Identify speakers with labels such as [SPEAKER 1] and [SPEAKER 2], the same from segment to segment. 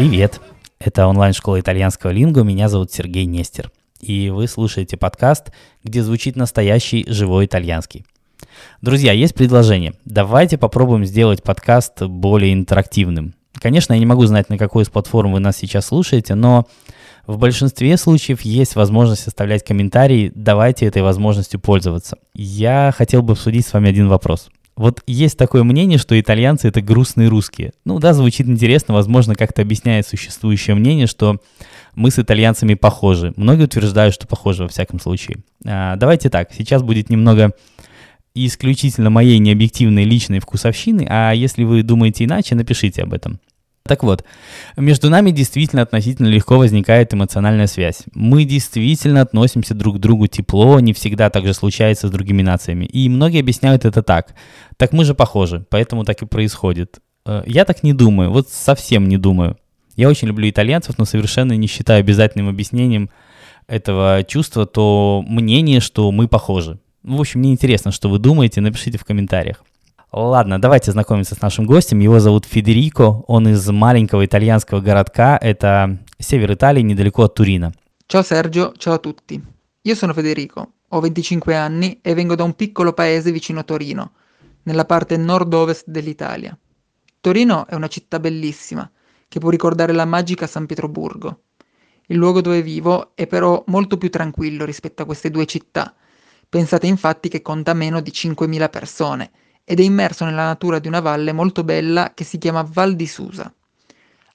[SPEAKER 1] Привет! Это онлайн-школа итальянского лингу, меня зовут Сергей Нестер. И вы слушаете подкаст, где звучит настоящий живой итальянский. Друзья, есть предложение. Давайте попробуем сделать подкаст более интерактивным. Конечно, я не могу знать, на какой из платформ вы нас сейчас слушаете, но в большинстве случаев есть возможность оставлять комментарии. Давайте этой возможностью пользоваться. Я хотел бы обсудить с вами один вопрос. Вот есть такое мнение, что итальянцы это грустные русские. Ну да, звучит интересно, возможно, как-то объясняет существующее мнение, что мы с итальянцами похожи. Многие утверждают, что похожи во всяком случае. А, давайте так, сейчас будет немного исключительно моей необъективной личной вкусовщины, а если вы думаете иначе, напишите об этом. Так вот, между нами действительно относительно легко возникает эмоциональная связь. Мы действительно относимся друг к другу тепло, не всегда так же случается с другими нациями. И многие объясняют это так. Так мы же похожи, поэтому так и происходит. Э, я так не думаю, вот совсем не думаю. Я очень люблю итальянцев, но совершенно не считаю обязательным объяснением этого чувства то мнение, что мы похожи. В общем, мне интересно, что вы думаете, напишите в комментариях. Ладно, давайте знакомиться с нашим гостем. Его зовут Федерико, он из маленького итальянского городка, это север Италии, недалеко от Турина.
[SPEAKER 2] Ciao Sergio, ciao a tutti. Io sono Federico, ho 25 anni e vengo da un piccolo paese vicino Torino, nella parte nord-ovest dell'Italia. Torino è una città bellissima, che può ricordare la magica San Pietroburgo. Il luogo dove vivo è però molto più tranquillo rispetto a queste due città. Pensate infatti che conta meno di 5.000 persone ed è immerso nella natura di una valle molto bella che si chiama Val di Susa.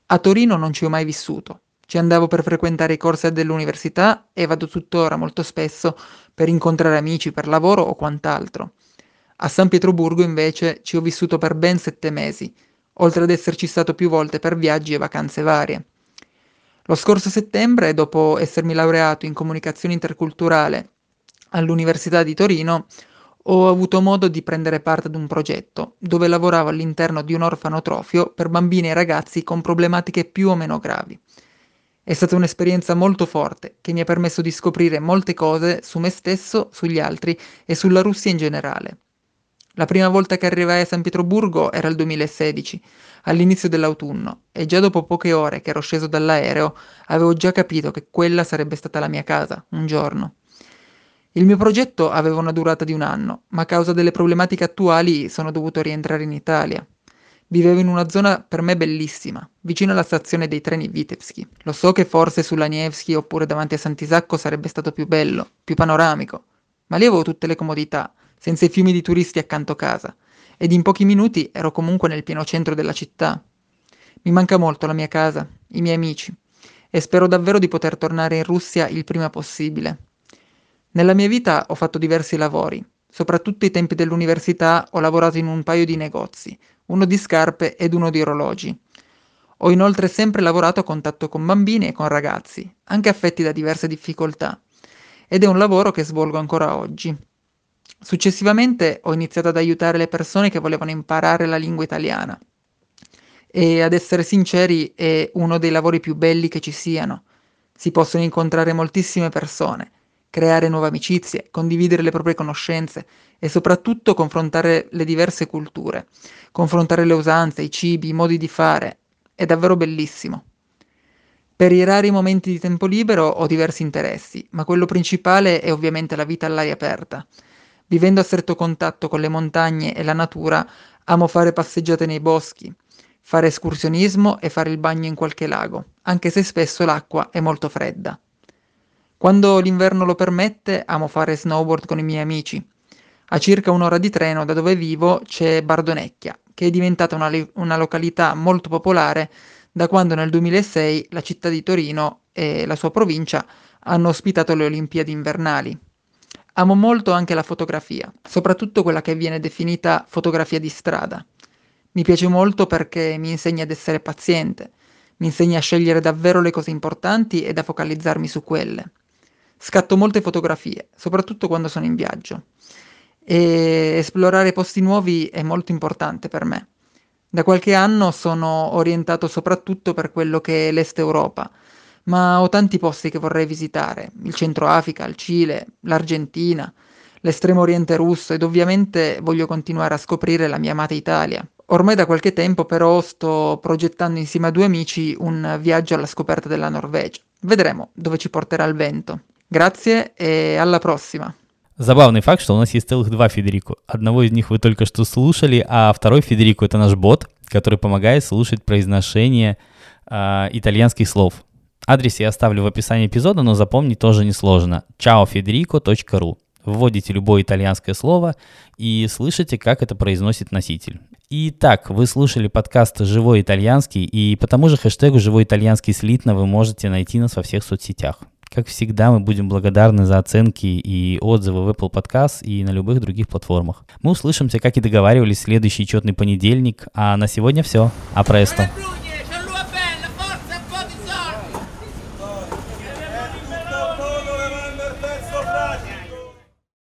[SPEAKER 2] A Torino non ci ho mai vissuto. Ci andavo per frequentare i corsi dell'università e vado tuttora molto spesso per incontrare amici per lavoro o quant'altro. A San Pietroburgo invece ci ho vissuto per ben sette mesi, oltre ad esserci stato più volte per viaggi e vacanze varie. Lo scorso settembre, dopo essermi laureato in comunicazione interculturale all'Università di Torino, ho avuto modo di prendere parte ad un progetto dove lavoravo all'interno di un orfanotrofio per bambini e ragazzi con problematiche più o meno gravi. È stata un'esperienza molto forte che mi ha permesso di scoprire molte cose su me stesso, sugli altri e sulla Russia in generale. La prima volta che arrivai a San Pietroburgo era il 2016, all'inizio dell'autunno, e già dopo poche ore che ero sceso dall'aereo avevo già capito che quella sarebbe stata la mia casa, un giorno. Il mio progetto aveva una durata di un anno, ma a causa delle problematiche attuali sono dovuto rientrare in Italia. Vivevo in una zona per me bellissima, vicino alla stazione dei treni Vitebski. Lo so che forse sulla Nevsky oppure davanti a Santisacco sarebbe stato più bello, più panoramico, ma lì avevo tutte le comodità, senza i fiumi di turisti accanto a casa, ed in pochi minuti ero comunque nel pieno centro della città. Mi manca molto la mia casa, i miei amici, e spero davvero di poter tornare in Russia il prima possibile. Nella mia vita ho fatto diversi lavori. Soprattutto ai tempi dell'università ho lavorato in un paio di negozi, uno di scarpe ed uno di orologi. Ho inoltre sempre lavorato a contatto con bambini e con ragazzi, anche affetti da diverse difficoltà, ed è un lavoro che svolgo ancora oggi. Successivamente ho iniziato ad aiutare le persone che volevano imparare la lingua italiana. E ad essere sinceri è uno dei lavori più belli che ci siano. Si possono incontrare moltissime persone creare nuove amicizie, condividere le proprie conoscenze e soprattutto confrontare le diverse culture, confrontare le usanze, i cibi, i modi di fare. È davvero bellissimo. Per i rari momenti di tempo libero ho diversi interessi, ma quello principale è ovviamente la vita all'aria aperta. Vivendo a stretto contatto con le montagne e la natura, amo fare passeggiate nei boschi, fare escursionismo e fare il bagno in qualche lago, anche se spesso l'acqua è molto fredda. Quando l'inverno lo permette, amo fare snowboard con i miei amici. A circa un'ora di treno da dove vivo c'è Bardonecchia, che è diventata una, una località molto popolare da quando nel 2006 la città di Torino e la sua provincia hanno ospitato le Olimpiadi invernali. Amo molto anche la fotografia, soprattutto quella che viene definita fotografia di strada. Mi piace molto perché mi insegna ad essere paziente, mi insegna a scegliere davvero le cose importanti e a focalizzarmi su quelle. Scatto molte fotografie, soprattutto quando sono in viaggio. E esplorare posti nuovi è molto importante per me. Da qualche anno sono orientato soprattutto per quello che è l'Est Europa, ma ho tanti posti che vorrei visitare, il Centro Africa, il Cile, l'Argentina, l'estremo oriente russo ed ovviamente voglio continuare a scoprire la mia amata Italia. Ormai da qualche tempo però sto progettando insieme a due amici un viaggio alla scoperta della Norvegia. Vedremo dove ci porterà il vento. Grazie e alla prossima.
[SPEAKER 1] Забавный факт, что у нас есть целых два Федерико. Одного из них вы только что слушали, а второй Федерико — это наш бот, который помогает слушать произношение э, итальянских слов. Адрес я оставлю в описании эпизода, но запомнить тоже несложно. ciaofederico.ru Вводите любое итальянское слово и слышите, как это произносит носитель. Итак, вы слушали подкаст «Живой итальянский», и по тому же хэштегу «Живой итальянский слитно» вы можете найти нас во всех соцсетях. Как всегда, мы будем благодарны за оценки и отзывы в Apple Podcast и на любых других платформах. Мы услышимся, как и договаривались, следующий четный понедельник. А на сегодня все. А престо.